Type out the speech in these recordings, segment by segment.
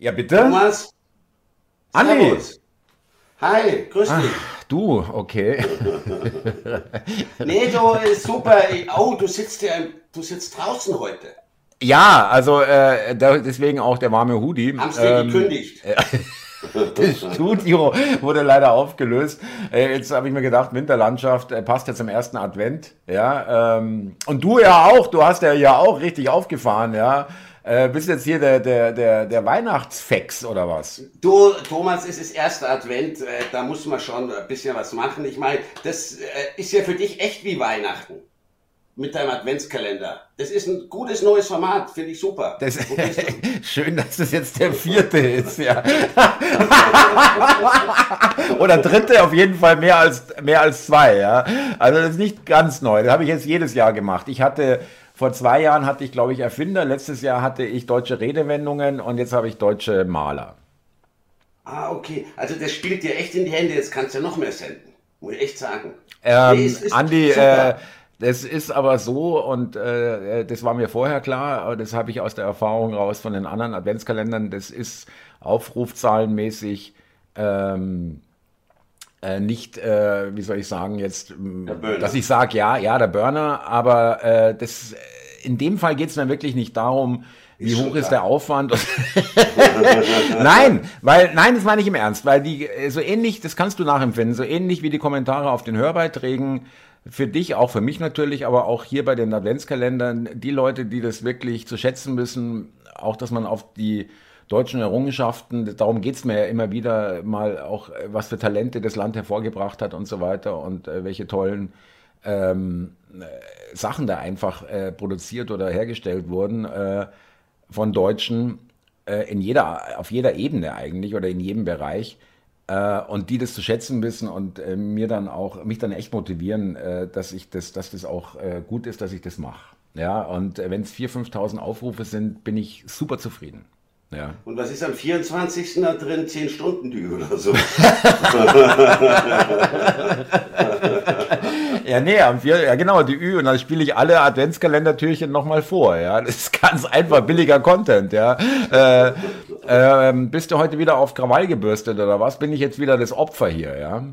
Ja, bitte? Thomas? Andi! Hi, grüß dich. Ach, du, okay. Nee, du, ist super. Oh, du sitzt ja, du sitzt draußen heute. Ja, also äh, deswegen auch der warme Hoodie. Haben sie Ähm, gekündigt? Das Studio wurde leider aufgelöst. Äh, jetzt habe ich mir gedacht, Winterlandschaft äh, passt ja zum ersten Advent. Ja, ähm, und du ja auch. Du hast ja ja auch richtig aufgefahren. Ja, äh, bist jetzt hier der der der der Weihnachtsfex oder was? Du, Thomas, es ist erster Advent, äh, da muss man schon ein bisschen was machen. Ich meine, das äh, ist ja für dich echt wie Weihnachten. Mit deinem Adventskalender. Das ist ein gutes neues Format, finde ich super. Das, schön, dass das jetzt der vierte ist, ja. Oder dritte, auf jeden Fall mehr als, mehr als zwei, ja. Also das ist nicht ganz neu. Das habe ich jetzt jedes Jahr gemacht. Ich hatte, vor zwei Jahren hatte ich, glaube ich, Erfinder. Letztes Jahr hatte ich deutsche Redewendungen und jetzt habe ich deutsche Maler. Ah, okay. Also das spielt dir echt in die Hände. Jetzt kannst du ja noch mehr senden. Muss ich echt sagen. Ähm, Nee, es Andi, äh, das ist aber so und äh, das war mir vorher klar, aber das habe ich aus der Erfahrung raus von den anderen Adventskalendern, das ist aufrufzahlenmäßig ähm, äh, nicht, äh, wie soll ich sagen, jetzt, dass ich sage, ja, ja, der Burner, aber äh, das, in dem Fall geht es mir wirklich nicht darum, wie hoch ist der Aufwand? nein, weil, nein, das meine ich im Ernst, weil die, äh, so ähnlich, das kannst du nachempfinden, so ähnlich wie die Kommentare auf den Hörbeiträgen, für dich, auch für mich natürlich, aber auch hier bei den Adventskalendern, die Leute, die das wirklich zu schätzen wissen, auch, dass man auf die deutschen Errungenschaften, darum geht's mir ja immer wieder mal auch, äh, was für Talente das Land hervorgebracht hat und so weiter und äh, welche tollen ähm, äh, Sachen da einfach äh, produziert oder hergestellt wurden äh, von Deutschen äh, in jeder, auf jeder Ebene eigentlich oder in jedem Bereich und die das zu schätzen wissen und mir dann auch mich dann echt motivieren, dass ich das, dass das auch gut ist, dass ich das mache. Ja, und wenn es 4.000, 5.000 Aufrufe sind, bin ich super zufrieden. Ja. Und was ist am 24. da drin? 10 Stunden die oder so. Ja, nee, am vier, ja genau, die Ü und dann spiele ich alle Adventskalendertürchen nochmal vor, ja. Das ist ganz einfach billiger Content, ja. Äh, ähm, bist du heute wieder auf Krawall gebürstet oder was? Bin ich jetzt wieder das Opfer hier, ja?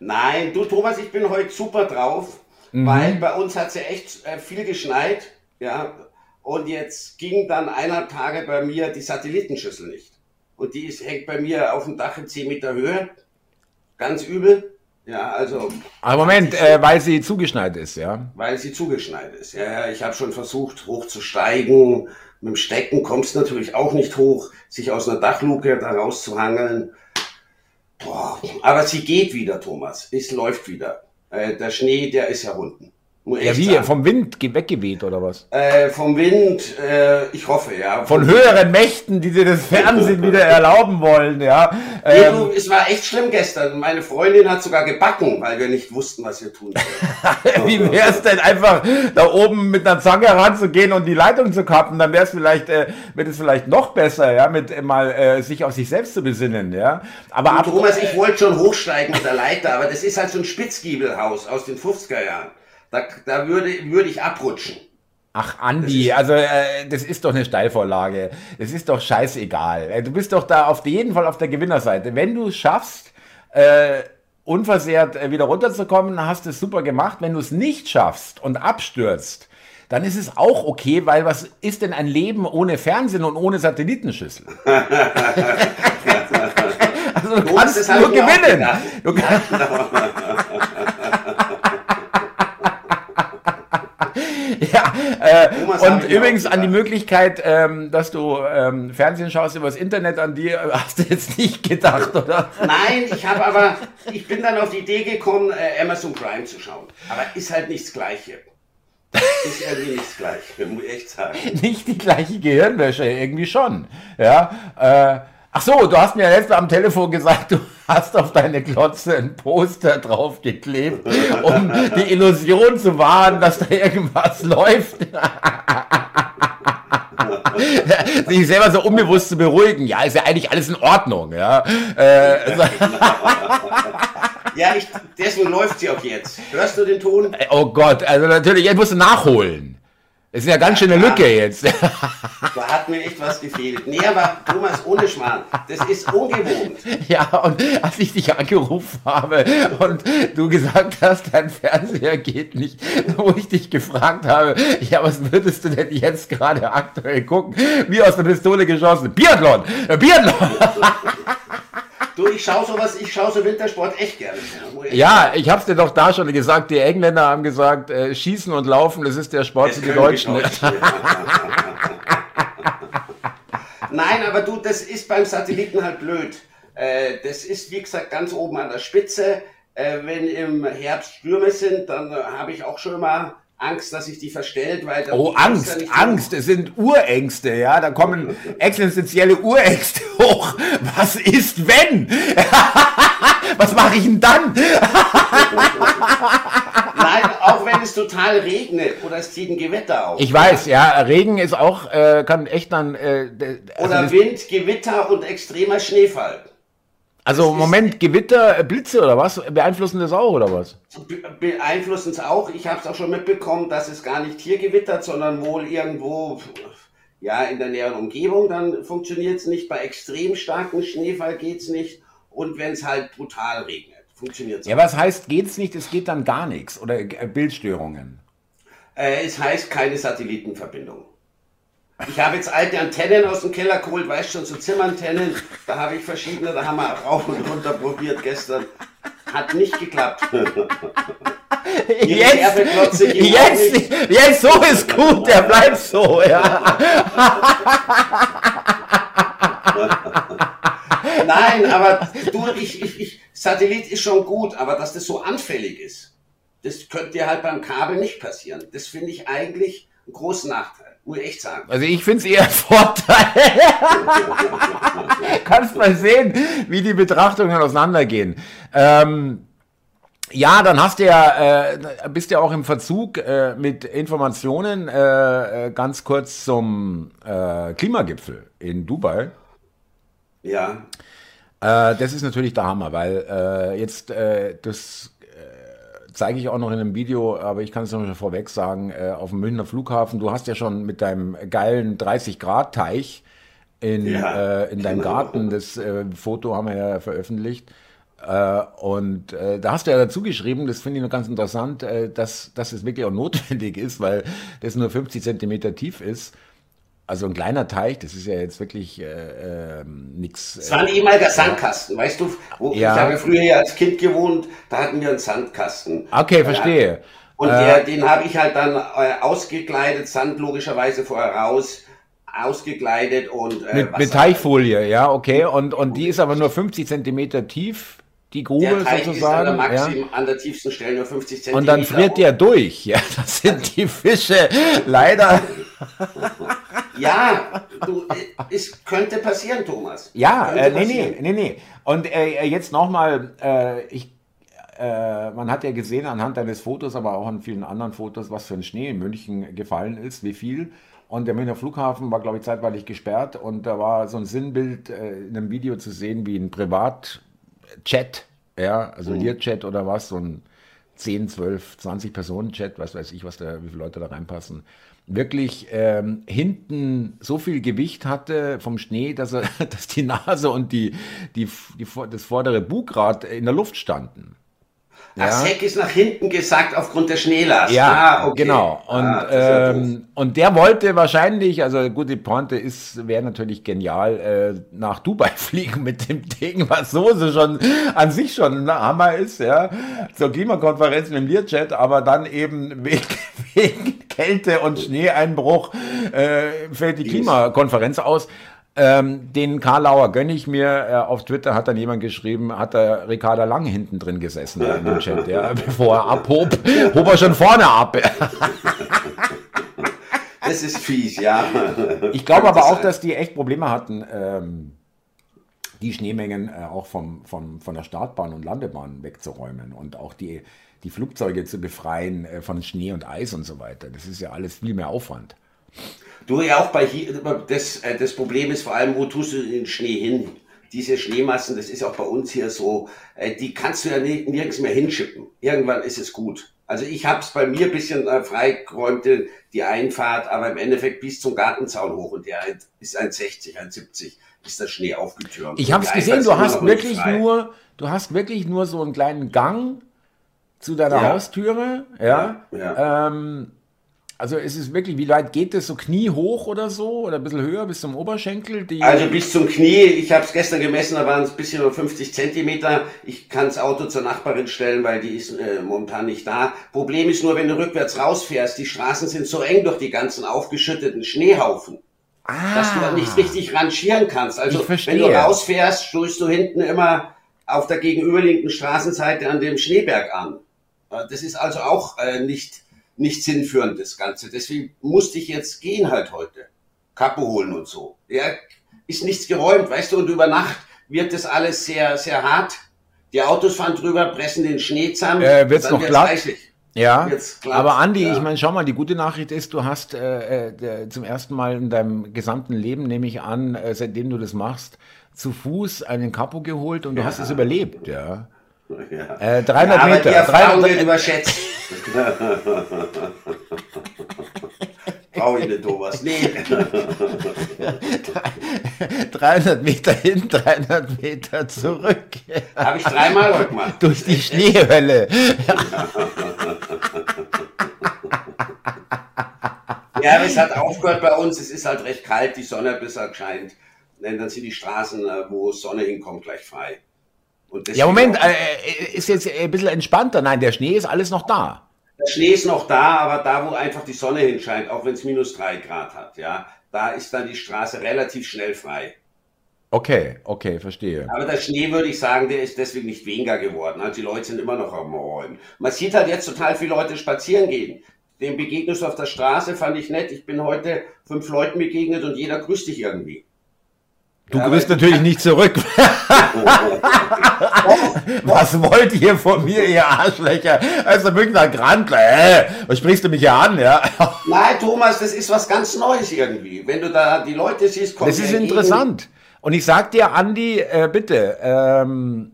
Nein, du Thomas, ich bin heute super drauf, Mhm. weil bei uns hat es ja echt äh, viel geschneit, ja. Und jetzt ging dann einer Tage bei mir die Satellitenschüssel nicht. Und die ist, hängt bei mir auf dem Dach in 10 Meter Höhe. Ganz übel. Ja, also, Aber Moment, äh, weil sie zugeschneit ist, ja. weil sie zugeschneit ist. Ja, ja, ich habe schon versucht, hochzusteigen. Mit dem Stecken kommst du natürlich auch nicht hoch, sich aus einer Dachluke da rauszuhangeln. Boah, aber sie geht wieder, Thomas. Es läuft wieder. Äh, der Schnee, der ist ja unten. Ja, wie? sagen. Vom Wind ge- weggeweht oder was? Äh, vom Wind, äh, ich hoffe, ja. Von höheren Mächten, die dir das Fernsehen wieder erlauben wollen, ja. Nee, Ähm, du, es war echt schlimm gestern. Meine Freundin hat sogar gebacken, weil wir nicht wussten, was wir tun sollen. Wie wär's denn einfach da oben mit einer Zange ranzugehen und die Leitung zu kappen? Dann wär's vielleicht, äh, wird es vielleicht noch besser, ja, mit äh, mal äh, sich auf sich selbst zu besinnen, ja. Aber Und ab, Thomas, ich wollte schon hochsteigen mit der Leiter, aber das ist halt so ein Spitzgiebelhaus aus den 50er Jahren. Da, da würde, würde ich abrutschen. ach Andi, also äh, das ist doch eine Steilvorlage. Das ist doch scheißegal. Äh, Du bist doch da auf jeden Fall auf der Gewinnerseite. Wenn du es schaffst, äh, unversehrt äh, wieder runterzukommen, hast du es super gemacht. Wenn du es nicht schaffst und abstürzt, dann ist es auch okay, weil was ist denn ein Leben ohne Fernsehen und ohne Satellitenschüssel? also du kannst nur gewinnen. Du kann, äh, und übrigens an die. Möglichkeit, ähm, dass du ähm, Fernsehen schaust übers Internet, an die äh, hast du jetzt nicht gedacht, oder? Nein, ich habe aber, ich bin dann auf die Idee gekommen, äh, Amazon Prime zu schauen. Aber ist halt nichts Gleiche. Ist irgendwie nichts Gleiche, muss ich echt sagen. nicht die gleiche Gehirnwäsche, irgendwie schon. Ja, äh, ach so, du hast mir letztes Mal am Telefon gesagt, du hast auf deine Klotze ein Poster draufgeklebt, um die Illusion zu wahren, dass da irgendwas läuft. Sich selber so unbewusst zu beruhigen. Ja, ist ja eigentlich alles in Ordnung. Ja, äh, Ja, ich, deswegen läuft sie auch jetzt. Hörst du den Ton? oh Gott, also natürlich, jetzt musst du nachholen. Das ist ja ganz schöne Lücke jetzt. Da hat mir echt was gefehlt. Nee, aber Thomas, ohne Schmarrn, das ist ungewohnt. Ja, und als ich dich angerufen habe und du gesagt hast, dein Fernseher geht nicht, wo ich dich gefragt habe, ja, was würdest du denn jetzt gerade aktuell gucken? Wie aus der Pistole geschossen. Biathlon! Biathlon! Du, ich schaue sowas, ich schaue so Wintersport echt gerne. Ja, ich hab's dir doch da schon gesagt, die Engländer haben gesagt, äh, Schießen und Laufen, das ist der Sport für die Deutschen. Nein, aber du, das ist beim Satelliten halt blöd. Äh, das ist, wie gesagt, ganz oben an der Spitze. Äh, wenn im Herbst Stürme sind, dann äh, habe ich auch schon mal Angst, dass sich die verstellt, weil Oh, Angst, ja Angst, es sind Urängste, ja, da kommen existenzielle Urängste hoch. Was ist wenn? Was mache ich denn dann? Nein, auch wenn es total regnet oder es zieht ein Gewitter auf. Ich weiß, ja, Regen ist auch, äh, kann echt dann. Äh, also oder Wind, Gewitter und extremer Schneefall. Also im Moment Gewitter, äh, Blitze oder was? Beeinflussen das auch oder was? Beeinflussen es auch. Ich habe es auch schon mitbekommen, dass es gar nicht hier gewittert, sondern wohl irgendwo ja, in der näheren Umgebung. Dann funktioniert es nicht. Bei extrem starkem Schneefall geht es nicht. Und wenn es halt brutal regnet, funktioniert es Ja, was heißt geht's nicht? Es geht dann gar nichts oder äh, Bildstörungen? Äh, es heißt keine Satellitenverbindung. Ich habe jetzt alte Antennen aus dem Keller geholt, weißt schon, so Zimmerantennen. Da habe ich verschiedene, da haben wir rauf und runter probiert gestern. Hat nicht geklappt. Jetzt, jetzt, jetzt, so ist gut, der bleibt so, ja. Nein, aber du, ich, ich, ich, Satellit ist schon gut, aber dass das so anfällig ist, das könnte dir halt beim Kabel nicht passieren. Das finde ich eigentlich einen großen Nachteil. Muss ich echt sagen. Also ich finde es eher ein Vorteil. Kannst mal sehen, wie die Betrachtungen auseinandergehen. Ähm, ja, dann hast du ja, äh, bist ja auch im Verzug äh, mit Informationen äh, äh ganz kurz zum äh, Klimagipfel in Dubai. Ja. Äh, das ist natürlich der Hammer, weil jetzt das zeige ich auch noch in einem Video, aber ich kann es noch vorweg sagen, äh, auf dem Münchner Flughafen, du hast ja schon mit deinem geilen 30-Grad-Teich in, ja, äh, in deinem. Garten, das äh, Foto haben wir ja veröffentlicht. Äh, und äh, da hast du ja dazu geschrieben, das finde ich noch ganz interessant, äh, dass, dass es wirklich auch notwendig ist, weil das nur 50 Zentimeter tief ist also ein kleiner Teich, das ist ja jetzt wirklich äh, äh, nichts. Es war ein ehemaliger Sandkasten, weißt du? Wo, ja. Ich habe früher ja als Kind gewohnt, da hatten wir einen Sandkasten. Okay, verstehe. Und der, äh, den habe ich halt dann äh, ausgekleidet, Sand logischerweise vorher raus, ausgekleidet und. Äh, mit, mit Teichfolie, ja, okay. Und, und die ist aber nur 50 Zentimeter tief die Grube sozusagen. An, der ja. an der tiefsten Stelle nur 50 Zentimeter. Und dann friert der durch. Ja, das sind die Fische leider. ja, du, es könnte passieren, Thomas. Ja, äh, nee, nee, nee, nee. Und äh, jetzt nochmal, äh, ich äh, man hat ja gesehen anhand deines Fotos, aber auch an vielen anderen Fotos, was für ein Schnee in München gefallen ist, wie viel. Und der Münchner Flughafen war, glaube ich, zeitweilig gesperrt. Und da war so ein Sinnbild äh, in einem Video zu sehen, wie ein Privat, Chat, ja, also mhm. Learchat oder was, so ein 10, 12, 20 Personen Chat, was weiß ich, was da, wie viele Leute da reinpassen, wirklich ähm, hinten so viel Gewicht hatte vom Schnee, dass er, dass die Nase und die, die, die, das vordere Bugrad in der Luft standen. Ja. Das Heck ist nach hinten gesackt aufgrund der Schneelast. Ja, ah, okay. genau. Und, ah, ähm, und der wollte wahrscheinlich, also gut, die Pointe ist, wäre natürlich genial, äh, nach Dubai fliegen mit dem Ding, was so, so schon an sich schon ein Hammer ist, ja, zur Klimakonferenz mit dem Learjet, aber dann eben wegen, wegen Kälte und Schneeeinbruch äh, fällt die Klimakonferenz aus. Ähm, den Karlauer gönne ich mir. Äh, auf Twitter hat dann jemand geschrieben, hat der Ricarda Lang hinten drin gesessen in dem Chat, ja, bevor er abhob, hob er schon vorne ab. das ist fies, ja. Ich glaube aber auch, dass die echt Probleme hatten, ähm, die Schneemengen äh, auch vom, vom, von der Startbahn und Landebahn wegzuräumen und auch die, die Flugzeuge zu befreien äh, von Schnee und Eis und so weiter. Das ist ja alles viel mehr Aufwand. Du ja auch bei hier, das, äh, das Problem ist vor allem, wo tust du den Schnee hin? Diese Schneemassen, das ist auch bei uns hier so, äh, die kannst du ja nirgends mehr hinschippen. Irgendwann ist es gut. Also ich habe es bei mir ein bisschen äh, freigeräumt, die Einfahrt, aber im Endeffekt bis zum Gartenzaun hoch und der ist 1,60, 1,70 ist der Schnee aufgetürmt. Ich habe es gesehen, du hast wirklich nur, du hast wirklich nur so einen kleinen Gang zu deiner ja. Haustüre, ja. ja, ja. Ähm, also ist es wirklich, wie weit geht das? So Knie hoch oder so? Oder ein bisschen höher bis zum Oberschenkel? Die also bis zum Knie, ich habe es gestern gemessen, da waren es ein bisschen über 50 Zentimeter. Ich kann das Auto zur Nachbarin stellen, weil die ist äh, momentan nicht da. Problem ist nur, wenn du rückwärts rausfährst, die Straßen sind so eng durch die ganzen aufgeschütteten Schneehaufen. Ah, dass du da nicht richtig rangieren kannst. Also wenn du rausfährst, stößt du hinten immer auf der gegenüberliegenden Straßenseite an dem Schneeberg an. Das ist also auch äh, nicht nicht sinnführend, das Ganze. Deswegen musste ich jetzt gehen halt heute. Kappe holen und so. Ja, ist nichts geräumt, weißt du, und über Nacht wird das alles sehr, sehr hart. Die Autos fahren drüber, pressen den Schnee zusammen. Äh, wird's noch glatt? Eisig. Ja, aber Andi, ja. ich meine, schau mal, die gute Nachricht ist, du hast äh, äh, zum ersten Mal in deinem gesamten Leben, nehme ich an, äh, seitdem du das machst, zu Fuß einen Kapo geholt und du hast es überlebt, ja. Ja. Äh, 300 ja, Meter. Die Erfahrung 300 wird überschätzt. Brauche ich nicht sowas. Nee. 300 Meter hin, 300 Meter zurück. Habe ich dreimal gemacht. Durch die Schneehölle. ja, aber es hat aufgehört bei uns. Es ist halt recht kalt, die Sonne bis halt scheint. Denn dann sind die Straßen, äh, wo Sonne hinkommt, gleich frei. Ja, Moment, äh, äh, ist jetzt ein bisschen entspannter. Nein, der Schnee ist alles noch da. Der Schnee ist noch da, aber da, wo einfach die Sonne hinscheint, auch wenn es minus drei Grad hat, ja, da ist dann die Straße relativ schnell frei. Okay, okay, verstehe. Aber der Schnee, würde ich sagen, der ist deswegen nicht weniger geworden. Also die Leute sind immer noch am Räumen. Man sieht halt jetzt total viele Leute spazieren gehen. Dem begegnest du auf der Straße, fand ich nett. Ich bin heute fünf Leuten begegnet und jeder grüßt dich irgendwie. Du ja, grüßt natürlich nicht zurück. was wollt ihr von mir, ihr Arschlöcher? Also Münchner Grandler, äh, was sprichst du mich hier an, ja? Nein, Thomas, das ist was ganz Neues irgendwie. Wenn du da die Leute siehst, kommt Das ist interessant. Und ich sag dir, Andi, äh, bitte, ähm,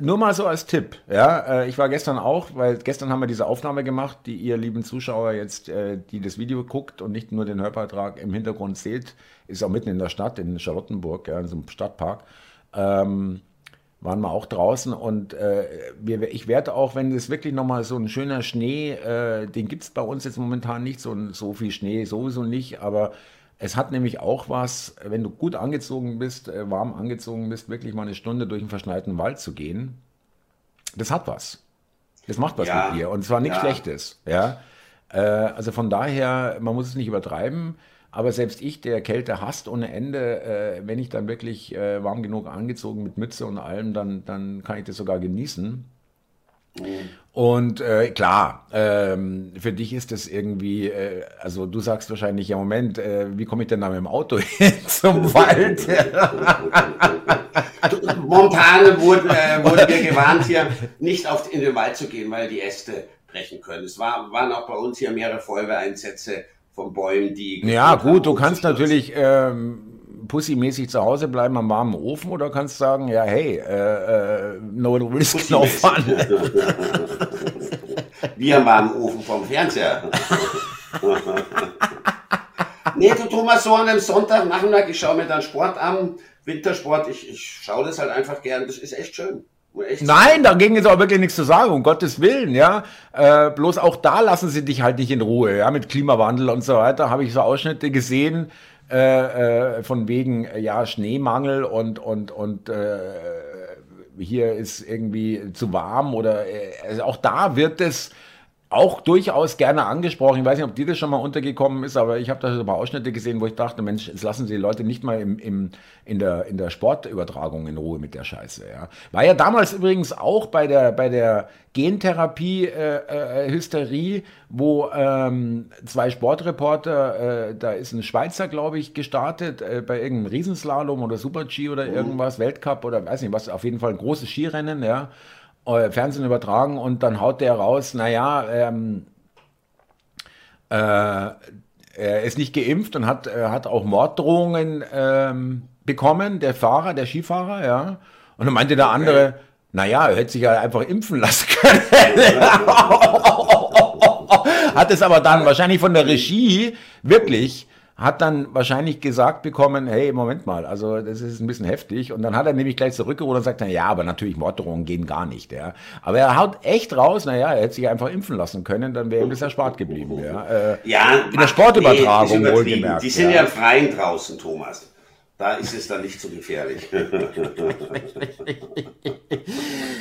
nur mal so als Tipp, ja, äh, ich war gestern auch, weil gestern haben wir diese Aufnahme gemacht, die ihr lieben Zuschauer jetzt, äh, die das Video guckt und nicht nur den Hörbeitrag im Hintergrund seht, ist auch mitten in der Stadt, in Charlottenburg, ja, in so einem Stadtpark, ähm, waren wir auch draußen und äh, wir, ich werde auch, wenn es wirklich nochmal so ein schöner Schnee, äh, den gibt es bei uns jetzt momentan nicht, so, so viel Schnee sowieso nicht, aber es hat nämlich auch was, wenn du gut angezogen bist, äh, warm angezogen bist, wirklich mal eine Stunde durch einen verschneiten Wald zu gehen. Das hat was. Das macht was ja, mit dir und zwar nichts ja. Schlechtes. Ja? Äh, also von daher, man muss es nicht übertreiben. Aber selbst ich, der Kälte hasst ohne Ende, äh, wenn ich dann wirklich warm genug angezogen mit Mütze und allem, dann, dann kann ich das sogar genießen. Und äh, klar, ähm, für dich ist das irgendwie, äh, also du sagst wahrscheinlich, ja Moment, äh, wie komme ich denn da mit dem Auto hin zum Wald? Momentan wurden, äh, wurden wir gewarnt, hier nicht auf, in den Wald zu gehen, weil die Äste brechen können. Es war, waren auch bei uns hier mehrere Feuerwehreinsätze von Bäumen, die... Ja gut, du kannst natürlich... Ähm, pussymäßig zu Hause bleiben am warmen Ofen oder kannst sagen, ja, hey, äh, äh, no risk, no fun. Wie am warmen Ofen vom Fernseher. nee, du Thomas, so an einem Sonntagnachmittag, ich schaue mir dann Sport an, Wintersport, ich, ich schaue das halt einfach gern, das ist echt schön. Nein, dagegen ist auch wirklich nichts zu sagen, um Gottes Willen, ja. Äh, bloß auch da lassen sie dich halt nicht in Ruhe, ja, mit Klimawandel und so weiter. Habe ich so Ausschnitte gesehen, äh, äh, von wegen äh, ja Schneemangel und und und äh, hier ist irgendwie zu warm oder äh, also auch da wird es auch durchaus gerne angesprochen. Ich weiß nicht, ob dir das schon mal untergekommen ist, aber ich habe da so ein paar Ausschnitte gesehen, wo ich dachte, Mensch, jetzt lassen sie die Leute nicht mal im, im, in, der, in der Sportübertragung in Ruhe mit der Scheiße. Ja. War ja damals übrigens auch bei der, bei der Gentherapie-Hysterie, äh, äh, wo ähm, zwei Sportreporter, äh, da ist ein Schweizer, glaube ich, gestartet, äh, bei irgendeinem Riesenslalom oder Super-G oder mhm. irgendwas, Weltcup oder weiß nicht was, auf jeden Fall ein großes Skirennen, ja. Äh, Fernsehen übertragen und dann haut der raus, naja, ähm, äh, er ist nicht geimpft und hat, er hat auch Morddrohungen ähm, bekommen, der Fahrer, der Skifahrer, ja. Und dann meinte der andere, Naja, er hätte sich ja einfach impfen lassen können. Hat es aber dann wahrscheinlich von der Regie wirklich hat dann wahrscheinlich gesagt bekommen, hey, Moment mal, also das ist ein bisschen heftig. Und dann hat er nämlich gleich zurückgeholt und sagt, na ja, aber natürlich Morddrohungen gehen gar nicht. Ja. Aber er haut echt raus, naja, er hätte sich einfach impfen lassen können, dann wäre ihm das erspart geblieben. Ja, äh, ja in der Sportübertragung nee, wohlgemerkt. Die sind ja. ja im Freien draußen, Thomas. Da ist es dann nicht so gefährlich.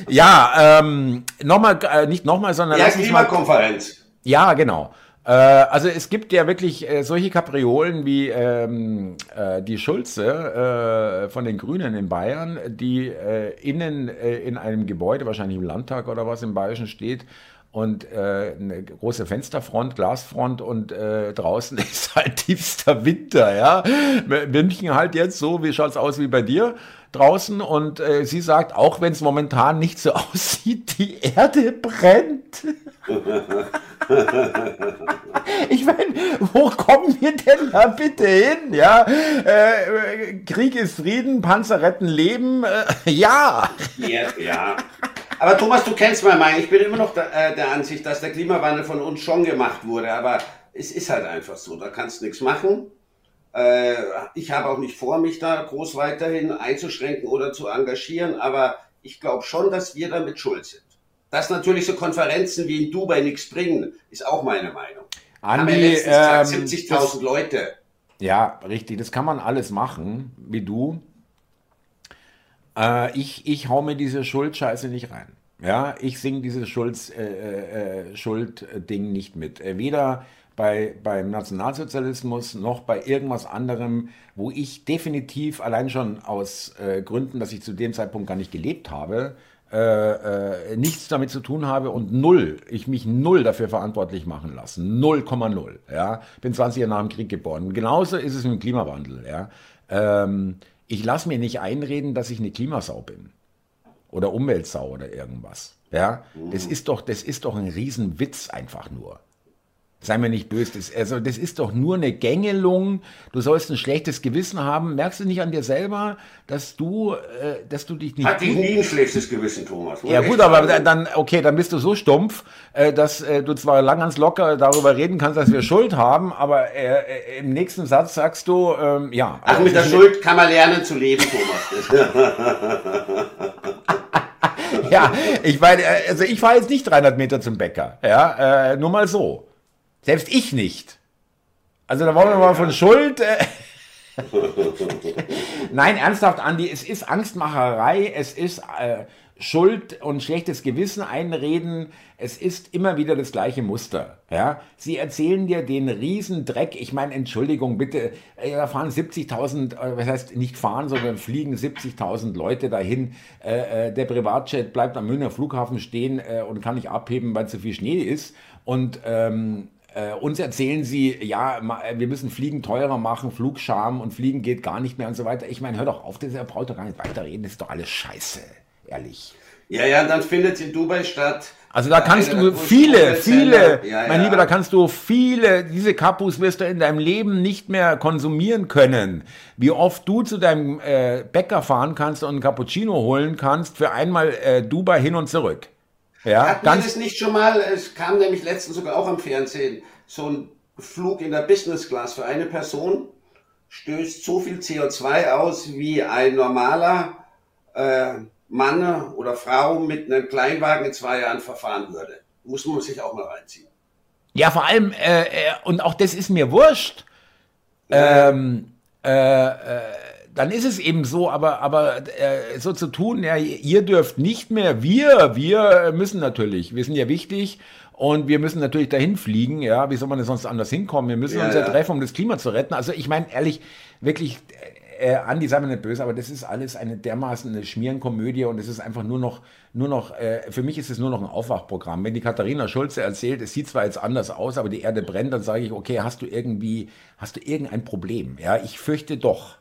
ja, ähm, nochmal, äh, nicht nochmal, sondern. Ja, Klimakonferenz. Ja, genau. Äh, also es gibt ja wirklich äh, solche Kapriolen wie ähm, äh, die Schulze äh, von den Grünen in Bayern, die äh, innen äh, in einem Gebäude, wahrscheinlich im Landtag oder was im Bayerischen steht, und eine große Fensterfront, Glasfront und draußen ist halt tiefster Winter, ja. München halt jetzt so, wie schaut es aus wie bei dir? Draußen und äh, sie sagt, auch wenn es momentan nicht so aussieht, die Erde brennt. ich meine, wo kommen wir denn da bitte hin? Ja, äh, Krieg ist Frieden, Panzer retten Leben. Äh, ja. ja. Ja, Aber Thomas, du kennst meine Meinung. Ich bin immer noch der, äh, der Ansicht, dass der Klimawandel von uns schon gemacht wurde. Aber es ist halt einfach so. Da kannst du nichts machen. Äh, ich habe auch nicht vor, mich da groß weiterhin einzuschränken oder zu engagieren, aber ich glaube schon, dass wir damit schuld sind. Dass natürlich so Konferenzen wie in Dubai nichts bringen, ist auch meine Meinung. Andi, ähm, 70.000 Leute. Ja, richtig, das kann man alles machen, wie du. Äh, ich, ich hau mir diese Schuldscheiße nicht rein. Ja, ich singe dieses Schulds, äh, äh, äh Schuldding nicht mit. Äh, weder bei, beim Nationalsozialismus noch bei irgendwas anderem, wo ich definitiv allein schon aus äh, Gründen, dass ich zu dem Zeitpunkt gar nicht gelebt habe, äh, äh, nichts damit zu tun habe und null, ich mich null dafür verantwortlich machen lassen. 0,0. Ja? Bin 20 Jahre nach dem Krieg geboren. Genauso ist es mit dem Klimawandel. Ja? Ähm, ich lasse mir nicht einreden, dass ich eine Klimasau bin. Oder Umweltsau oder irgendwas. Ja? Das ist doch, das ist doch ein Riesenwitz einfach nur. Sei mir nicht böse. Das, also, das ist doch nur eine Gängelung. Du sollst ein schlechtes Gewissen haben. Merkst du nicht an dir selber, dass du, äh, dass du dich nicht. Hat dich nie ein schlechtes Gewissen, Thomas. Ja, gut, aber dann, okay, dann bist du so stumpf, äh, dass äh, du zwar lang ganz locker darüber reden kannst, dass wir Schuld haben, aber äh, äh, im nächsten Satz sagst du, ähm, ja. Ach, mit der Schuld kann man lernen zu leben, Thomas. ja, ich meine, äh, also ich fahre jetzt nicht 300 Meter zum Bäcker. Ja, nur mal so. Selbst ich nicht. Also da wollen wir mal von Schuld. Äh Nein, ernsthaft, Andi, es ist Angstmacherei, es ist äh, Schuld und schlechtes Gewissen einreden. Es ist immer wieder das gleiche Muster. Ja? Sie erzählen dir den Riesendreck. Ich meine, Entschuldigung, bitte, äh, da fahren 70.000, äh, was heißt nicht fahren, sondern fliegen 70.000 Leute dahin. Äh, äh, der Privatjet bleibt am Münchner Flughafen stehen äh, und kann nicht abheben, weil zu viel Schnee ist. Und ähm, äh, uns erzählen sie, ja, wir müssen Fliegen teurer machen, Flugscham und Fliegen geht gar nicht mehr und so weiter. Ich meine, hör doch auf, der braucht doch gar nicht weiterreden, das ist doch alles scheiße, ehrlich. Ja, ja, dann findet in Dubai statt. Also da kannst du viele, viele, ja, mein ja. Lieber, da kannst du viele, diese Kapus wirst du in deinem Leben nicht mehr konsumieren können. Wie oft du zu deinem äh, Bäcker fahren kannst und einen Cappuccino holen kannst für einmal äh, Dubai hin und zurück. Ja, Hatten ganz wir das nicht schon mal? Es kam nämlich letztens sogar auch am Fernsehen. So ein Flug in der Business Class für eine Person stößt so viel CO2 aus, wie ein normaler äh, Mann oder Frau mit einem Kleinwagen in zwei Jahren verfahren würde. Muss man sich auch mal reinziehen. Ja, vor allem, äh, äh, und auch das ist mir wurscht. Ähm, äh, äh, dann ist es eben so, aber, aber äh, so zu tun, ja, ihr dürft nicht mehr, wir, wir müssen natürlich, wir sind ja wichtig und wir müssen natürlich dahin fliegen, ja, wie soll man denn sonst anders hinkommen? Wir müssen ja, uns ja, treffen, um das Klima zu retten. Also ich meine, ehrlich, wirklich, äh, Andi, sei mir nicht böse, aber das ist alles eine dermaßen eine Schmierenkomödie und es ist einfach nur noch, nur noch, äh, für mich ist es nur noch ein Aufwachprogramm. Wenn die Katharina Schulze erzählt, es sieht zwar jetzt anders aus, aber die Erde brennt, dann sage ich, okay, hast du irgendwie, hast du irgendein Problem? Ja, ich fürchte doch.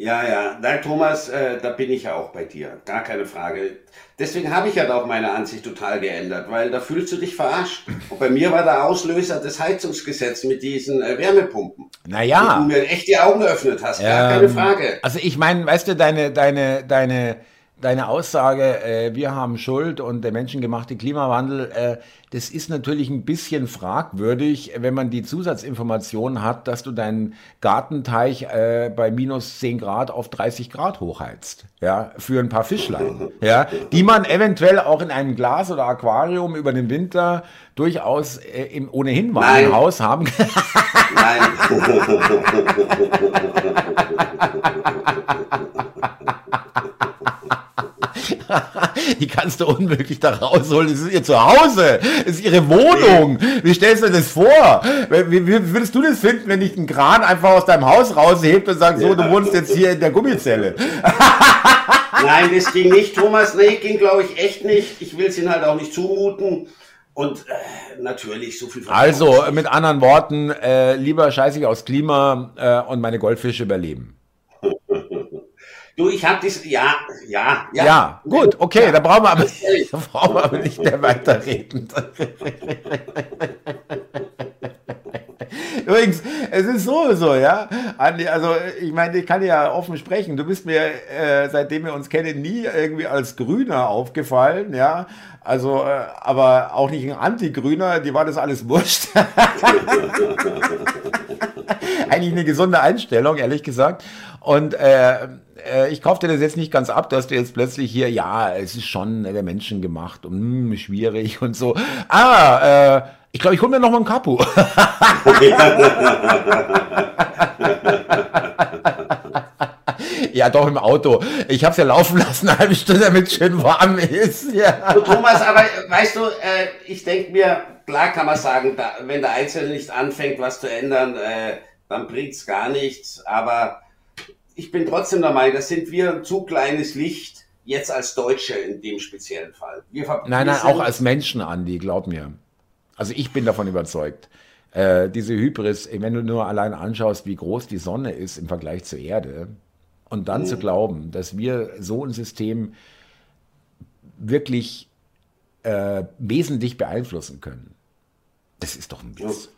Ja, ja, nein, Thomas, äh, da bin ich ja auch bei dir, gar keine Frage. Deswegen habe ich ja auch meine Ansicht total geändert, weil da fühlst du dich verarscht. Und bei mir war der Auslöser das Heizungsgesetz mit diesen äh, Wärmepumpen. Naja. Wo du mir echt die Augen geöffnet hast, gar ähm, keine Frage. Also ich meine, weißt du, deine, deine, deine, deine Aussage, äh, wir haben Schuld und der menschengemachte Klimawandel, äh, das ist natürlich ein bisschen fragwürdig, wenn man die Zusatzinformation hat, dass du deinen Gartenteich äh, bei minus 10 Grad auf 30 Grad hochheizt, ja, für ein paar Fischlein, ja, die man eventuell auch in einem Glas oder Aquarium über den Winter durchaus äh, im ohnehin warmen Haus haben. Nein. die kannst du unmöglich da rausholen. Das ist ihr Zuhause, das ist ihre Wohnung. Wie stellst du dir das vor? Wie, wie, würdest du das finden, wenn ich einen Kran einfach aus deinem Haus raushebt und sagst, so, du wohnst jetzt hier in der Gummizelle? Nein, das ging nicht, Thomas. Nee, ging glaube ich echt nicht. Ich will es ihnen halt auch nicht zumuten. Und äh, natürlich so viel. Also, mit anderen Worten, äh, lieber scheiße ich aus Klima äh, und meine Goldfische überleben. Du, ich habe das, ja, ja, ja. Ja, gut, okay, ja. da brauchen wir aber, da brauchen wir aber nicht mehr weiterreden. Übrigens, es ist so, so, ja. Andi, also ich meine, ich kann ja offen sprechen. Du bist mir, äh, seitdem wir uns kennen, nie irgendwie als Grüner aufgefallen, ja. Also, äh, aber auch nicht ein Anti-Grüner, die war das alles wurscht. Eigentlich eine gesunde Einstellung, ehrlich gesagt. Und äh, äh, ich kaufe dir das jetzt nicht ganz ab, dass du jetzt plötzlich hier, ja, es ist schon der Menschen gemacht und mh, hm, schwierig und so. Ah, äh, ich glaube, ich hole mir noch mal einen Kapu. ja, doch im Auto. Ich habe es ja laufen lassen, eine halbe Stunde, damit es schön warm ist. Ja. Thomas, aber weißt du, äh, ich denke mir, klar kann man sagen, da, wenn der Einzelne nicht anfängt, was zu ändern, äh, dann bringt's gar nichts. Aber ich bin trotzdem der Meinung, das sind wir ein zu kleines Licht, jetzt als Deutsche in dem speziellen Fall. Nein, nein, auch als Menschen, Andi, glaub mir. Also ich bin davon überzeugt. Äh, diese Hybris, wenn du nur allein anschaust, wie groß die Sonne ist im Vergleich zur Erde, und dann mhm. zu glauben, dass wir so ein System wirklich äh, wesentlich beeinflussen können, das ist doch ein Witz.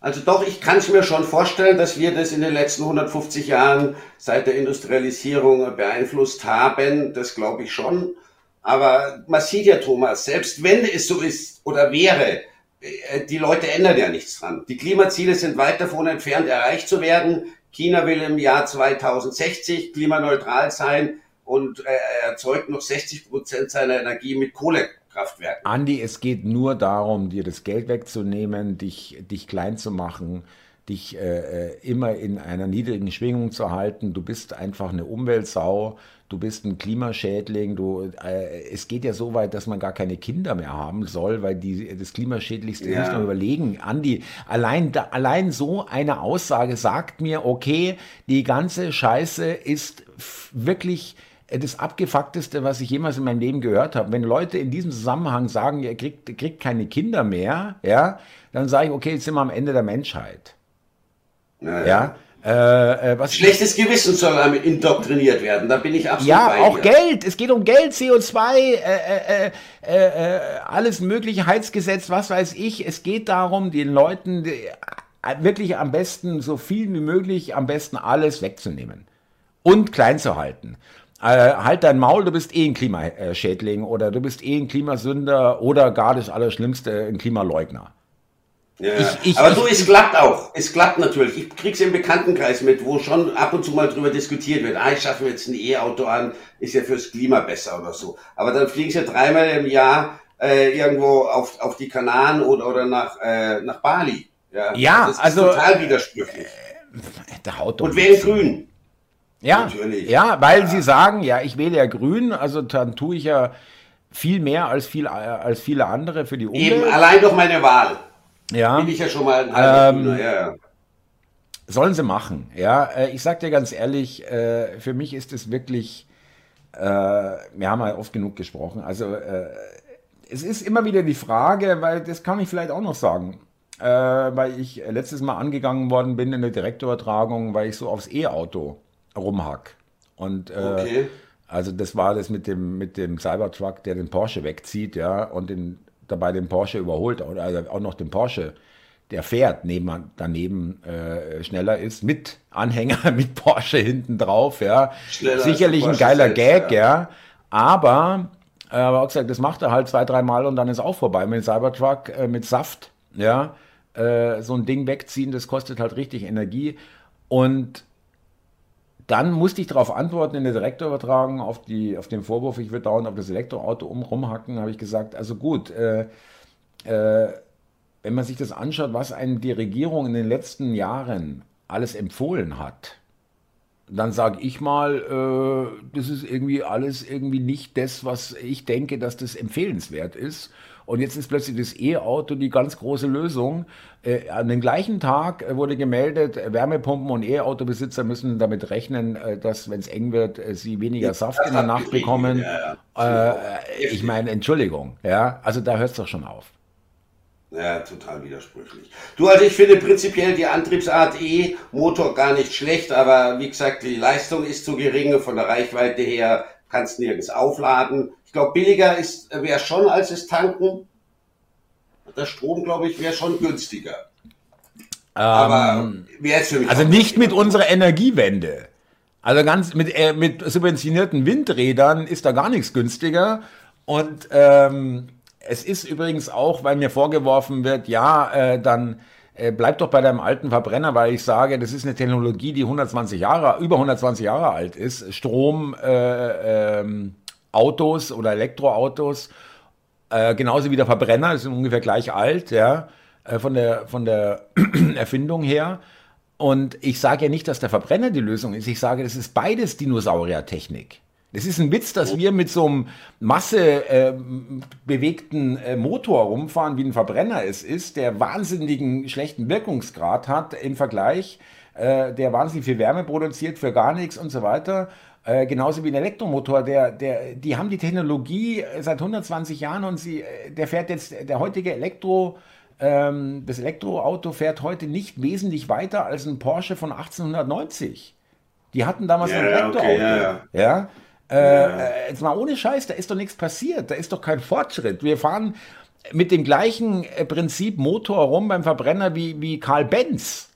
Also doch, ich kann es mir schon vorstellen, dass wir das in den letzten 150 Jahren seit der Industrialisierung beeinflusst haben. Das glaube ich schon. Aber man sieht ja, Thomas, selbst wenn es so ist oder wäre, äh, die Leute ändern ja nichts dran. Die Klimaziele sind weit davon entfernt, erreicht zu werden. China will im Jahr 2060 klimaneutral sein und äh, er erzeugt noch 60 Prozent seiner Energie mit Kohle Kraftwerken. Andi, es geht nur darum, dir das Geld wegzunehmen, dich, dich klein zu machen, dich äh, äh, immer in einer niedrigen Schwingung zu halten. Du bist einfach eine Umweltsau, du bist ein Klimaschädling. Du, äh, es geht ja so weit, dass man gar keine Kinder mehr haben soll, weil die, das Klimaschädlichste ja. nicht nur überlegen. Andi, allein, da, allein so eine Aussage sagt mir, okay, die ganze Scheiße ist wirklich das abgefuckteste, was ich jemals in meinem Leben gehört habe. Wenn Leute in diesem Zusammenhang sagen, ihr kriegt, ihr kriegt keine Kinder mehr, ja, dann sage ich, okay, jetzt sind wir am Ende der Menschheit. Naja. Ja. Äh, äh, was Schlechtes Gewissen soll damit indoktriniert werden, da bin ich absolut Ja, bei auch dir. Geld, es geht um Geld, CO2, äh, äh, äh, alles mögliche, Heizgesetz, was weiß ich. Es geht darum, den Leuten wirklich am besten, so viel wie möglich, am besten alles wegzunehmen und klein zu halten äh, halt dein Maul, du bist eh ein Klimaschädling oder du bist eh ein Klimasünder oder gar das Allerschlimmste, ein Klimaleugner. Ja, ich, ich, aber ich, du, es klappt auch. Es klappt natürlich. Ich krieg's im Bekanntenkreis mit, wo schon ab und zu mal drüber diskutiert wird. Ah, ich schaffe mir jetzt ein E-Auto an, ist ja fürs Klima besser oder so. Aber dann fliegen sie dreimal im Jahr äh, irgendwo auf, auf die Kanaren oder, oder nach, äh, nach Bali. Ja, ja das ist also total widersprüchlich. Äh, der haut und wählen grün. Ja, Natürlich. ja, weil ja. sie sagen, ja, ich wähle ja grün, also dann tue ich ja viel mehr als, viel, als viele andere für die Umwelt. Eben, allein durch meine Wahl. Ja. Bin ich ja schon mal ein ähm, ja, Sollen sie machen, ja. Äh, ich sag dir ganz ehrlich, äh, für mich ist es wirklich, äh, wir haben ja oft genug gesprochen, also es ist immer wieder die Frage, weil das kann ich vielleicht auch noch sagen, weil ich letztes Mal angegangen worden bin in der Direktübertragung, weil ich so aufs E-Auto rumhack. Und äh, okay. also das war das mit dem, mit dem Cybertruck, der den Porsche wegzieht, ja, und den, dabei den Porsche überholt, oder also auch noch den Porsche der fährt, neben, daneben äh, schneller ist, mit Anhänger, mit Porsche hinten drauf, ja. Schneller Sicherlich ein geiler selbst, Gag, ja. ja. Aber, äh, aber auch gesagt, das macht er halt zwei, dreimal und dann ist auch vorbei. Mit Cybertruck, äh, mit Saft, ja, äh, so ein Ding wegziehen, das kostet halt richtig Energie. Und dann musste ich darauf antworten in der Direktorübertragung auf, die, auf den Vorwurf, ich würde dauernd auf das Elektroauto um, rumhacken, habe ich gesagt, also gut, äh, äh, wenn man sich das anschaut, was einem die Regierung in den letzten Jahren alles empfohlen hat, dann sage ich mal, äh, das ist irgendwie alles irgendwie nicht das, was ich denke, dass das empfehlenswert ist. Und jetzt ist plötzlich das E-Auto die ganz große Lösung. Äh, an dem gleichen Tag äh, wurde gemeldet, Wärmepumpen und E-Autobesitzer müssen damit rechnen, äh, dass, wenn es eng wird, äh, sie weniger Saft in der Nacht bekommen. Ja, ja. Äh, ich meine, Entschuldigung, ja, also da hört es doch schon auf. Ja, total widersprüchlich. Du, also ich finde prinzipiell die Antriebsart E-Motor gar nicht schlecht, aber wie gesagt, die Leistung ist zu gering, von der Reichweite her kannst nirgends aufladen. Ich glaube, billiger ist wäre schon als das Tanken. Der Strom, glaube ich, wäre schon günstiger. Ähm, aber wäre für mich Also nicht mit unserer Energiewende. Also ganz mit, äh, mit subventionierten Windrädern ist da gar nichts günstiger. Und ähm, es ist übrigens auch, weil mir vorgeworfen wird, ja, äh, dann äh, bleib doch bei deinem alten Verbrenner, weil ich sage, das ist eine Technologie, die 120 Jahre, über 120 Jahre alt ist. Strom, äh, ähm, Autos oder Elektroautos, äh, genauso wie der Verbrenner, sind ungefähr gleich alt, ja, äh, von der, von der Erfindung her. Und ich sage ja nicht, dass der Verbrenner die Lösung ist. Ich sage, das ist beides Dinosauriertechnik. Es ist ein Witz, dass wir mit so einem massebewegten äh, äh, Motor rumfahren, wie ein Verbrenner es ist, der wahnsinnigen schlechten Wirkungsgrad hat im Vergleich, äh, der wahnsinnig viel Wärme produziert für gar nichts und so weiter. Äh, genauso wie ein Elektromotor, der, der, die haben die Technologie seit 120 Jahren und sie, äh, der fährt jetzt, der heutige Elektro, ähm, das Elektroauto fährt heute nicht wesentlich weiter als ein Porsche von 1890. Die hatten damals yeah, ein Elektroauto. Okay, ja. ja? Äh, ja. Äh, jetzt mal ohne Scheiß, da ist doch nichts passiert, da ist doch kein Fortschritt. Wir fahren mit dem gleichen äh, Prinzip Motor rum beim Verbrenner wie, wie Karl Benz.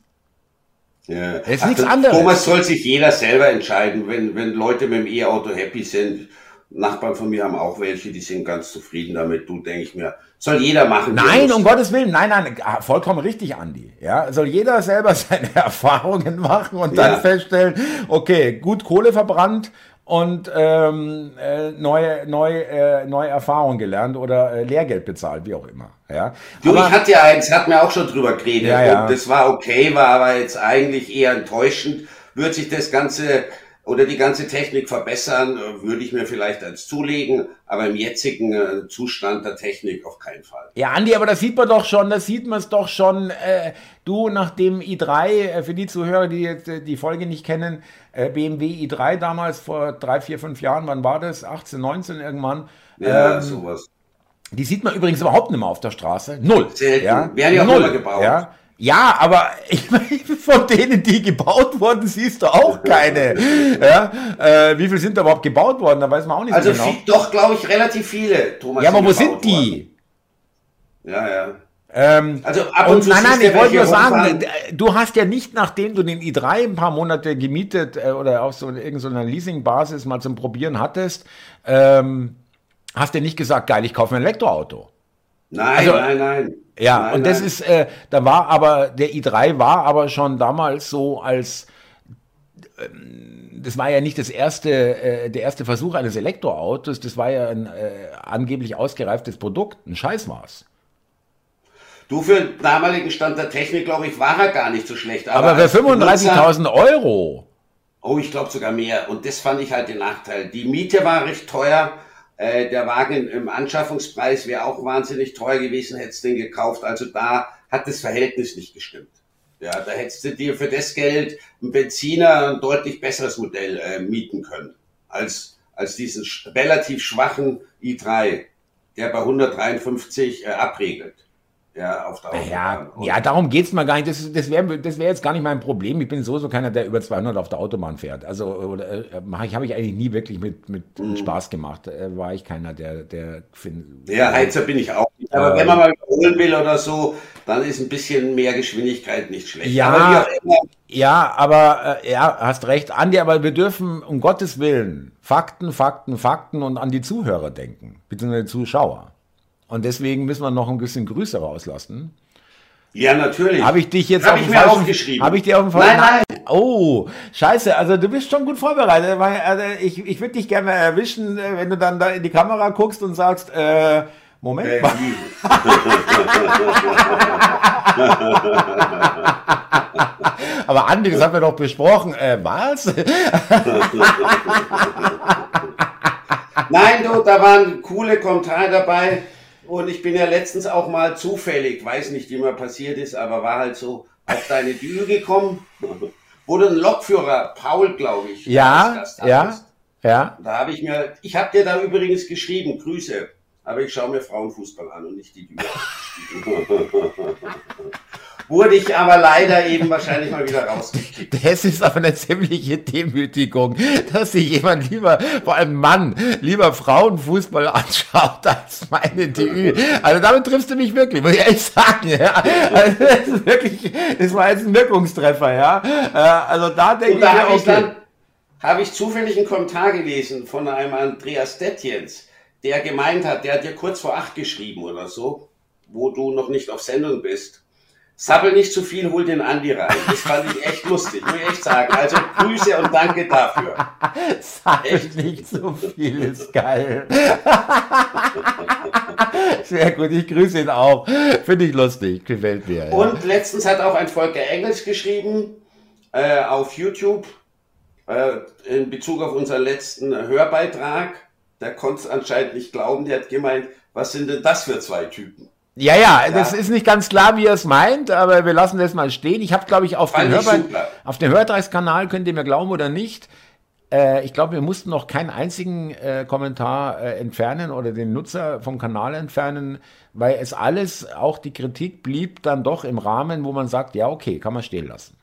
Ja. Das ist Ach, nichts anderes. Thomas soll sich jeder selber entscheiden, wenn, wenn Leute mit dem E-Auto happy sind. Nachbarn von mir haben auch welche, die sind ganz zufrieden damit. Du denke ich mir, soll jeder machen. Nein, um Gottes Willen, nein, nein, ah, vollkommen richtig, Andi. Ja, soll jeder selber seine Erfahrungen machen und dann ja. feststellen, okay, gut Kohle verbrannt, und ähm, äh, neue, neue, äh, neue Erfahrungen gelernt oder äh, Lehrgeld bezahlt, wie auch immer. Ja. Du, aber, ich hatte ja eins, hat mir auch schon drüber geredet. Ja, ja. Und das war okay, war aber jetzt eigentlich eher enttäuschend. Wird sich das Ganze oder die ganze Technik verbessern, äh, würde ich mir vielleicht als zulegen, aber im jetzigen äh, Zustand der Technik auf keinen Fall. Ja, Andi, aber das sieht man doch schon, das sieht man es doch schon. Äh, du nach dem i3, äh, für die Zuhörer, die jetzt die Folge nicht kennen, äh, BMW i3 damals vor drei, vier, fünf Jahren, wann war das? 18, 19 irgendwann. Ja, ähm, sowas. Die sieht man übrigens überhaupt nicht mehr auf der Straße. Null. Selten. Ja? Werden ja auch Null. immer gebaut. Ja? Ja, aber ich meine, von denen, die gebaut wurden, siehst du auch keine. ja, äh, wie viel sind da überhaupt gebaut worden? Da weiß man auch nicht also so genau. Also doch, glaube ich, relativ viele, Thomas. Ja, aber wo sind die? Worden. Ja, ja. Ähm, also ab und, und nein, nein, ich wollte nur sagen, du hast ja nicht, nachdem du den i3 ein paar Monate gemietet äh, oder auf so irgendeiner Leasing-Basis mal zum Probieren hattest, ähm, hast du nicht gesagt, geil, ich kaufe mir ein Elektroauto. Nein, also, nein, nein. Ja, nein, und das ist, äh, da war aber, der i3 war aber schon damals so als, ähm, das war ja nicht das erste, äh, der erste Versuch eines Elektroautos, das war ja ein äh, angeblich ausgereiftes Produkt, ein Scheiß war's. Du, für den damaligen Stand der Technik, glaube ich, war er gar nicht so schlecht. Aber, aber für 35.000 Euro. Oh, ich glaube sogar mehr. Und das fand ich halt den Nachteil. Die Miete war recht teuer. Äh, der Wagen im Anschaffungspreis wäre auch wahnsinnig teuer gewesen, hättest du den gekauft. Also da hat das Verhältnis nicht gestimmt. Ja, da hättest du dir für das Geld ein Benziner ein deutlich besseres Modell äh, mieten können als, als diesen relativ schwachen i3, der bei 153 äh, abregelt ja, auf der Autobahn. Ja, ja darum geht's mal gar nicht. Das, das wäre das wär jetzt gar nicht mein Problem. Ich bin sowieso keiner, der über 200 auf der Autobahn fährt. Also äh, ich habe ich eigentlich nie wirklich mit, mit mhm. Spaß gemacht. Äh, war ich keiner, der, der find, Ja, Heizer bin ich auch Aber wenn man mal überholen will oder so, dann ist ein bisschen mehr Geschwindigkeit nicht schlecht. Ja, aber ja, aber äh, ja, hast recht, Andi, aber wir dürfen um Gottes Willen Fakten, Fakten, Fakten und an die Zuhörer denken, beziehungsweise Zuschauer. Und deswegen müssen wir noch ein bisschen Grüße rauslassen. Ja, natürlich. Habe ich dich jetzt Hab auf ich dem mir falschen- aufgeschrieben. Habe ich dir auf dem Nein, falschen- nein. Oh, scheiße. Also du bist schon gut vorbereitet. Also ich ich würde dich gerne erwischen, äh, wenn du dann da in die Kamera guckst und sagst, äh, Moment Äh, mal. Aber Andi, das haben wir doch besprochen. Äh, was? Nein, du, da waren coole Kommentare dabei. Und ich bin ja letztens auch mal zufällig, weiß nicht, wie mir passiert ist, aber war halt so auf deine Düne gekommen, wo du einen Lokführer, Paul, glaube ich, Ja, als Gast ja, ja. Da habe ich mir, ich habe dir da übrigens geschrieben, Grüße, aber ich schaue mir Frauenfußball an und nicht die Düne. Wurde ich aber leider eben wahrscheinlich mal wieder rausgekickt. Das ist aber eine ziemliche Demütigung, dass sich jemand lieber, vor allem Mann, lieber Frauenfußball anschaut als meine DÜ. Also damit triffst du mich wirklich, muss ich ehrlich sagen. Ja. Also das ist wirklich, das war jetzt ein Wirkungstreffer, ja. Äh, Also da denke Und ich da mir, ich okay. dann habe ich zufällig einen Kommentar gelesen von einem Andreas Dettjens, der gemeint hat, der hat dir kurz vor acht geschrieben oder so, wo du noch nicht auf Sendung bist. Sabbel nicht zu viel, hol den Andi rein. Das fand ich echt lustig, muss ich echt sagen. Also Grüße und danke dafür. Sag Echt? nicht so viel, ist geil. Sehr gut, ich grüße ihn auch. Finde ich lustig, gefällt mir. ja. Und letztens hat auch ein Volker Engels geschrieben äh, auf YouTube äh, in Bezug auf unseren letzten Hörbeitrag. Der konnte es anscheinend nicht glauben. Der hat gemeint, was sind denn das für zwei Typen? Ja, ja, das ist nicht ganz klar, wie er es meint, aber wir lassen das mal stehen. Ich habe, glaube ich, auf dem, super. auf dem Hörtreis-Kanal, könnt ihr mir glauben oder nicht, äh, ich glaube, wir mussten noch keinen einzigen äh, Kommentar äh, entfernen oder den Nutzer vom Kanal entfernen, weil es alles, auch die Kritik blieb dann doch im Rahmen, wo man sagt, ja, okay, kann man stehen lassen.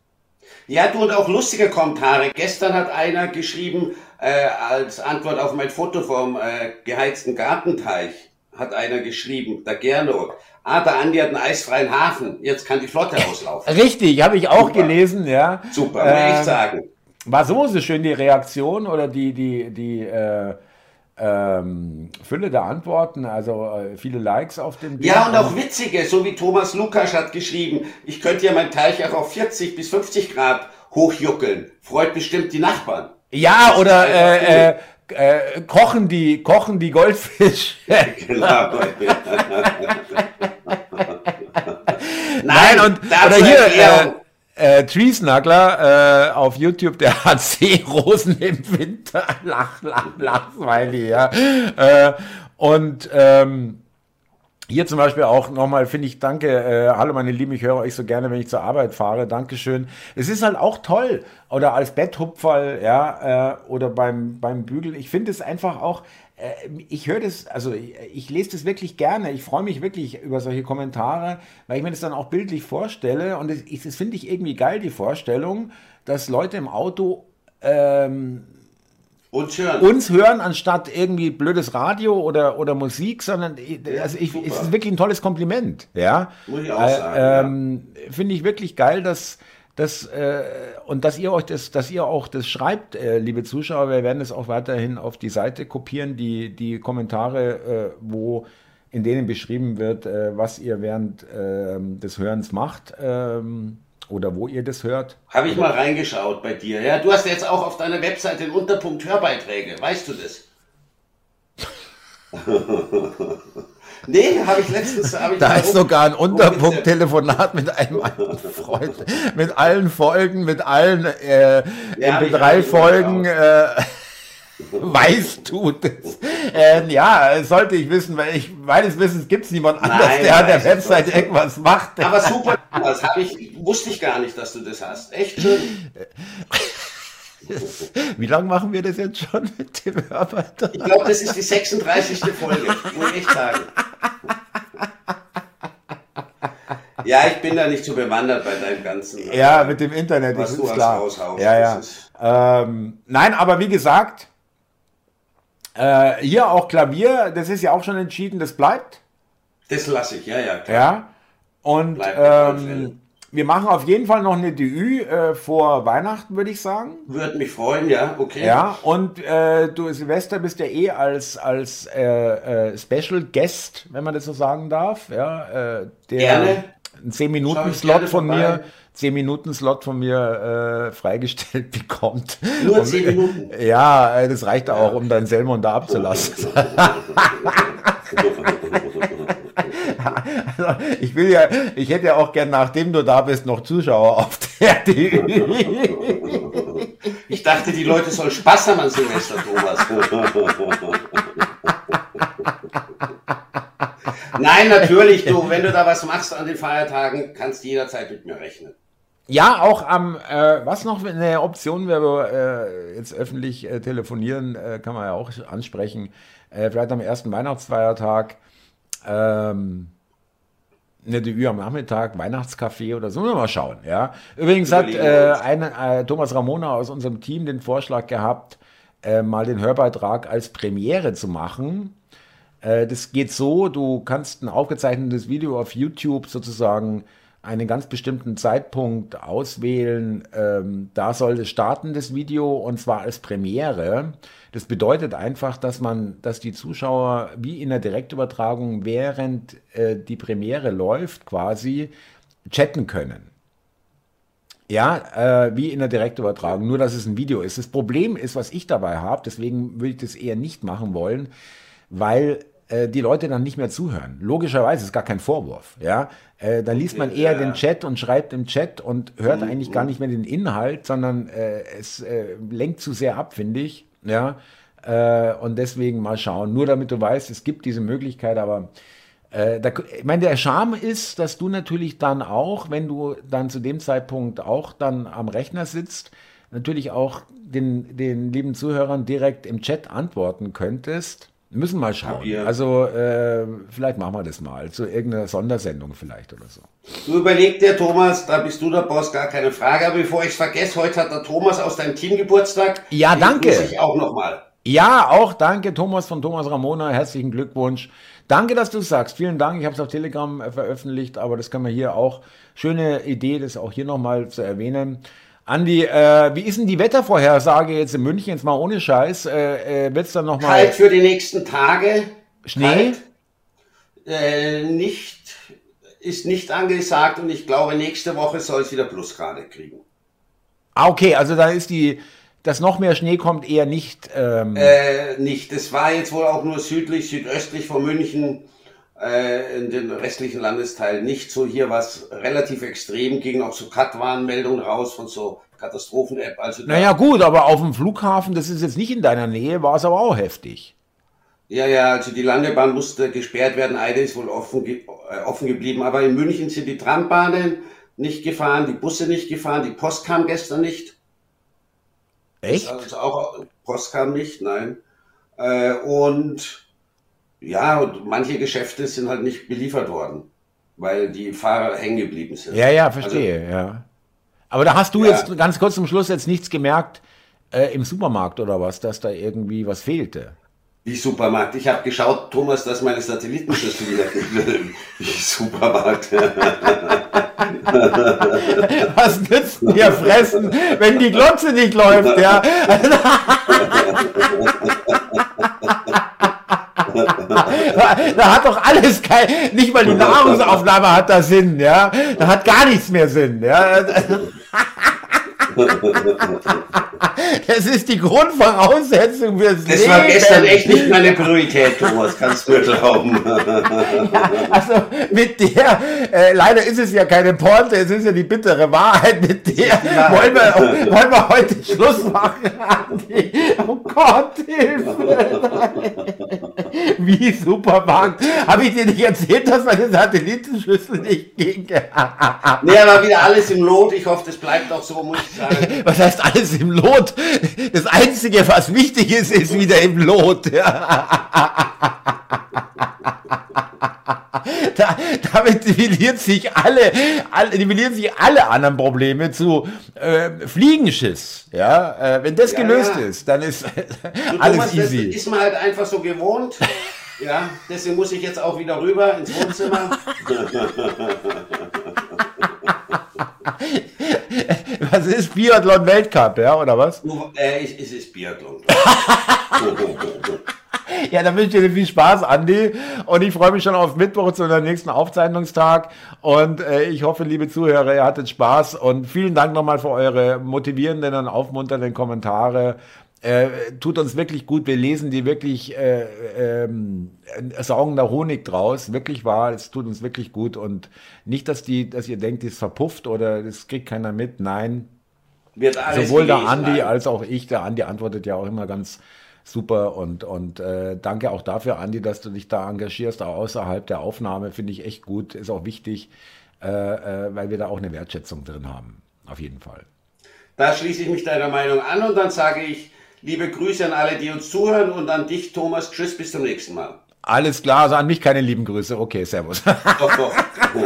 Ja, du und auch lustige Kommentare. Gestern hat einer geschrieben, äh, als Antwort auf mein Foto vom äh, geheizten Gartenteich, hat einer geschrieben, der Gernot. Ah, der Andi hat einen eisfreien Hafen. Jetzt kann die Flotte auslaufen. Richtig, habe ich auch Super. gelesen, ja. Super, muss ich Ähm, echt sagen. War so, so schön die Reaktion oder die, die, die äh, ähm, Fülle der Antworten, also äh, viele Likes auf dem Bild. Ja, und auch witzige, so wie Thomas Lukas hat geschrieben, ich könnte ja mein Teich auch auf 40 bis 50 Grad hochjuckeln. Freut bestimmt die Nachbarn. Ja, oder äh, äh, kochen die kochen die Goldfische. Genau. Nein, und oder hier äh, äh, Tree Snuggler äh, auf YouTube, der hat Seerosen im Winter. Lach, lach, lach, Smiley, ja. Äh, und ähm, hier zum Beispiel auch nochmal, finde ich, danke, äh, hallo meine Lieben, ich höre euch so gerne, wenn ich zur Arbeit fahre, Dankeschön. Es ist halt auch toll, oder als Betthupferl, ja, äh, oder beim, beim Bügeln. Ich finde es einfach auch, äh, ich höre das, also ich, ich lese das wirklich gerne, ich freue mich wirklich über solche Kommentare, weil ich mir das dann auch bildlich vorstelle und das, das finde ich irgendwie geil, die Vorstellung, dass Leute im Auto ähm, Und hören. uns hören, anstatt irgendwie blödes Radio oder, oder Musik, sondern also ich, es ist wirklich ein tolles Kompliment. Ja? Muss ich auch sagen, Ähm, Finde ich wirklich geil, dass, dass, äh, und dass ihr euch das, dass ihr auch das schreibt, äh, liebe Zuschauer. Wir werden es auch weiterhin auf die Seite kopieren, die, die Kommentare, äh, wo in denen beschrieben wird, äh, was ihr während ähm, des Hörens macht ähm, oder wo ihr das hört. Habe ich mal reingeschaut bei dir. Ja, du hast jetzt auch auf deiner Webseite den Unterpunkt Hörbeiträge. Weißt du das? nee, habe ich letztens. Hab ich Da ist sogar ein rumgezippt. Unterpunkt-Telefonat mit einem alten Freund, mit allen Folgen, mit allen äh, Ja, hab ich MP3 auch Folgen. Äh, weißt du das? Äh, ja, sollte ich wissen, weil ich meines Wissens gibt es niemand anders, Nein, der an der Website irgendwas macht. Aber super, das habe ich, wusste ich gar nicht, dass du das hast. Echt schön. Wie lange machen wir das jetzt schon mit dem Arbeiter? Ich glaube, das ist die 36. Folge, muss ich echt sagen. Ja, ich bin da nicht so bewandert bei deinem ganzen. Ja, mit dem Internet, Was du ist als klar. raushaust, ja, ja. Ähm, nein, aber wie gesagt, äh, hier auch Klavier, das ist ja auch schon entschieden, das bleibt. Das lasse ich, ja, ja. Klar. Ja. Und ähm, wir machen auf jeden Fall noch eine DÜ äh, vor Weihnachten, würde ich sagen. Würde mich freuen, ja, okay. Ja, und äh, du, Silvester, bist ja eh als, als äh, äh, Special Guest, wenn man das so sagen darf. Ja, äh, der, Gerne. Ein 10-Minuten-Slot von mir. 10-Minuten-Slot von mir äh, freigestellt bekommt. Nur 10 Minuten? Ja, äh, das reicht auch, um dann Selmon da abzulassen. also, ich will ja, ich hätte ja auch gern, nachdem du da bist, noch Zuschauer auf der TV. Ich dachte, die Leute sollen Spaß haben an Silvester, Thomas. Nein, natürlich, du, wenn du da was machst an den Feiertagen, kannst du jederzeit mit mir rechnen. Ja, auch am, äh, was noch eine Option wäre, äh, jetzt öffentlich äh, telefonieren, äh, kann man ja auch ansprechen. Äh, vielleicht am ersten Weihnachtsfeiertag ähm, eine Debüt am Nachmittag, Weihnachtscafé oder so, mal schauen. Ja. Übrigens hat äh, eine, äh, Thomas Ramona aus unserem Team den Vorschlag gehabt, mal den Hörbeitrag als Premiere zu machen. Das geht so, du kannst ein aufgezeichnetes Video auf YouTube sozusagen einen ganz bestimmten Zeitpunkt auswählen. Ähm, da soll es starten, das Video, und zwar als Premiere. Das bedeutet einfach, dass man, dass die Zuschauer wie in der Direktübertragung während äh, die Premiere läuft quasi chatten können. Ja, äh, wie in der Direktübertragung, nur dass es ein Video ist. Das Problem ist, was ich dabei habe, deswegen würde ich das eher nicht machen wollen, weil äh, die Leute dann nicht mehr zuhören. Logischerweise ist gar kein Vorwurf. Ja, äh, da liest man eher ja. den Chat und schreibt im Chat und hört mhm. eigentlich gar nicht mehr den Inhalt, sondern äh, es äh, lenkt zu sehr ab, finde ich. Ja, äh, und deswegen mal schauen. Nur damit du weißt, es gibt diese Möglichkeit, aber da, ich meine, der Charme ist, dass du natürlich dann auch, wenn du dann zu dem Zeitpunkt auch dann am Rechner sitzt, natürlich auch den, den lieben Zuhörern direkt im Chat antworten könntest. Müssen mal schauen. Ja. Also äh, vielleicht machen wir das mal. Zu irgendeiner Sondersendung vielleicht oder so. Du überleg dir, Thomas, da bist du der Boss, gar keine Frage. Aber bevor ich es vergesse, heute hat der Thomas aus deinem Team Geburtstag. Ja, danke. Ich auch nochmal. Ja, auch danke, Thomas von Thomas Ramona. Herzlichen Glückwunsch. Danke, dass du es sagst. Vielen Dank. Ich habe es auf Telegram äh, veröffentlicht, aber das kann man hier auch. Schöne Idee, das auch hier nochmal zu erwähnen. Andi, äh, wie ist denn die Wettervorhersage jetzt in München, jetzt mal ohne Scheiß? Äh, äh, Wird es dann nochmal. Kalt für die nächsten Tage. Schnee? Äh, nicht, ist nicht angesagt und ich glaube, nächste Woche soll es wieder Plusgrade kriegen. Ah, okay, also da ist die, dass noch mehr Schnee kommt, eher nicht. Ähm äh, nicht. Das war jetzt wohl auch nur südlich, südöstlich von München äh, in den restlichen Landesteilen nicht so. Hier was relativ extrem, gingen auch so Cut-Warnmeldungen raus von so Katastrophen-App. Also naja gut, aber auf dem Flughafen, das ist jetzt nicht in deiner Nähe, war es aber auch heftig. Ja, ja, also die Landebahn musste gesperrt werden, eine ist wohl offen, ge äh, offen geblieben, aber in München sind die Trambahnen nicht gefahren, die Busse nicht gefahren, die Post kam gestern nicht. Echt? Also auch Post kam nicht, nein. Äh, und ja, und manche Geschäfte sind halt nicht beliefert worden, weil die Fahrer hängen geblieben sind. Ja, ja, verstehe, also, ja. Aber da hast du ja. jetzt ganz kurz zum Schluss jetzt nichts gemerkt äh, im Supermarkt oder was, dass da irgendwie was fehlte. Wie Supermarkt? Ich habe geschaut, Thomas, dass meine Satellitenschüssel wieder Wie Supermarkt? was nützt mir fressen, wenn die Glotze nicht läuft, ja? da hat doch alles kein, nicht mal die Nahrungsaufnahme hat da Sinn, ja. Da hat gar nichts mehr Sinn, ja. Das ist die Grundvoraussetzung fürs das Leben. Das war gestern echt nicht meine Priorität, Thomas, kannst du mir glauben. Ja, also mit der, äh, leider ist es ja keine Porte, es ist ja die bittere Wahrheit, mit der wollen wir, wollen wir heute Schluss machen. Oh Gott, Hilfe. Wie Supermarkt. Habe ich dir nicht erzählt, dass meine Satellitenschüssel nicht ging? nee, aber wieder alles im Lot. Ich hoffe, das bleibt auch so, muss ich sagen. Was heißt alles im Lot? Das Einzige, was wichtig ist, ist wieder im Lot. Da, damit nivelliert sich alle, alle, nivellieren sich alle anderen Probleme zu äh, Fliegenschiss. Ja, äh, wenn das ja, gelöst ja. ist, dann ist alles Thomas, easy. Das ist man halt einfach so gewohnt. Ja, deswegen muss ich jetzt auch wieder rüber ins Wohnzimmer. was ist Biathlon Weltcup, ja, oder was? Äh, es ist Biathlon. Ja, dann wünsche ich dir viel Spaß, Andi. Und ich freue mich schon auf Mittwoch zu unserem nächsten Aufzeichnungstag. Und äh, ich hoffe, liebe Zuhörer, ihr hattet Spaß. Und vielen Dank nochmal für eure motivierenden und aufmunternden Kommentare. Äh, tut uns wirklich gut. Wir lesen die wirklich, äh, äh, saugen da Honig draus. Wirklich wahr. Es tut uns wirklich gut. Und nicht, dass die, dass ihr denkt, die ist verpufft oder das kriegt keiner mit. Nein. Wird alles Sowohl der Andi nein. als auch ich. Der Andi antwortet ja auch immer ganz super und, und äh, danke auch dafür, Andi, dass du dich da engagierst, auch außerhalb der Aufnahme, finde ich echt gut, ist auch wichtig, äh, äh, weil wir da auch eine Wertschätzung drin haben, auf jeden Fall. Da schließe ich mich deiner Meinung an und dann sage ich liebe Grüße an alle, die uns zuhören und an dich, Thomas. Tschüss, bis zum nächsten Mal. Alles klar, also an mich keine lieben Grüße. Okay, servus. Doch, doch.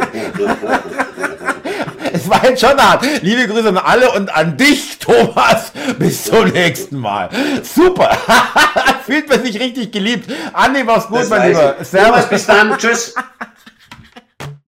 es war jetzt schon hart. Liebe Grüße an alle und an dich, Thomas. Bis zum nächsten Mal. Super. Fühlt man sich richtig geliebt. Anni, mach's gut, das mein Lieber. Servus. Thomas, bis dann. Tschüss.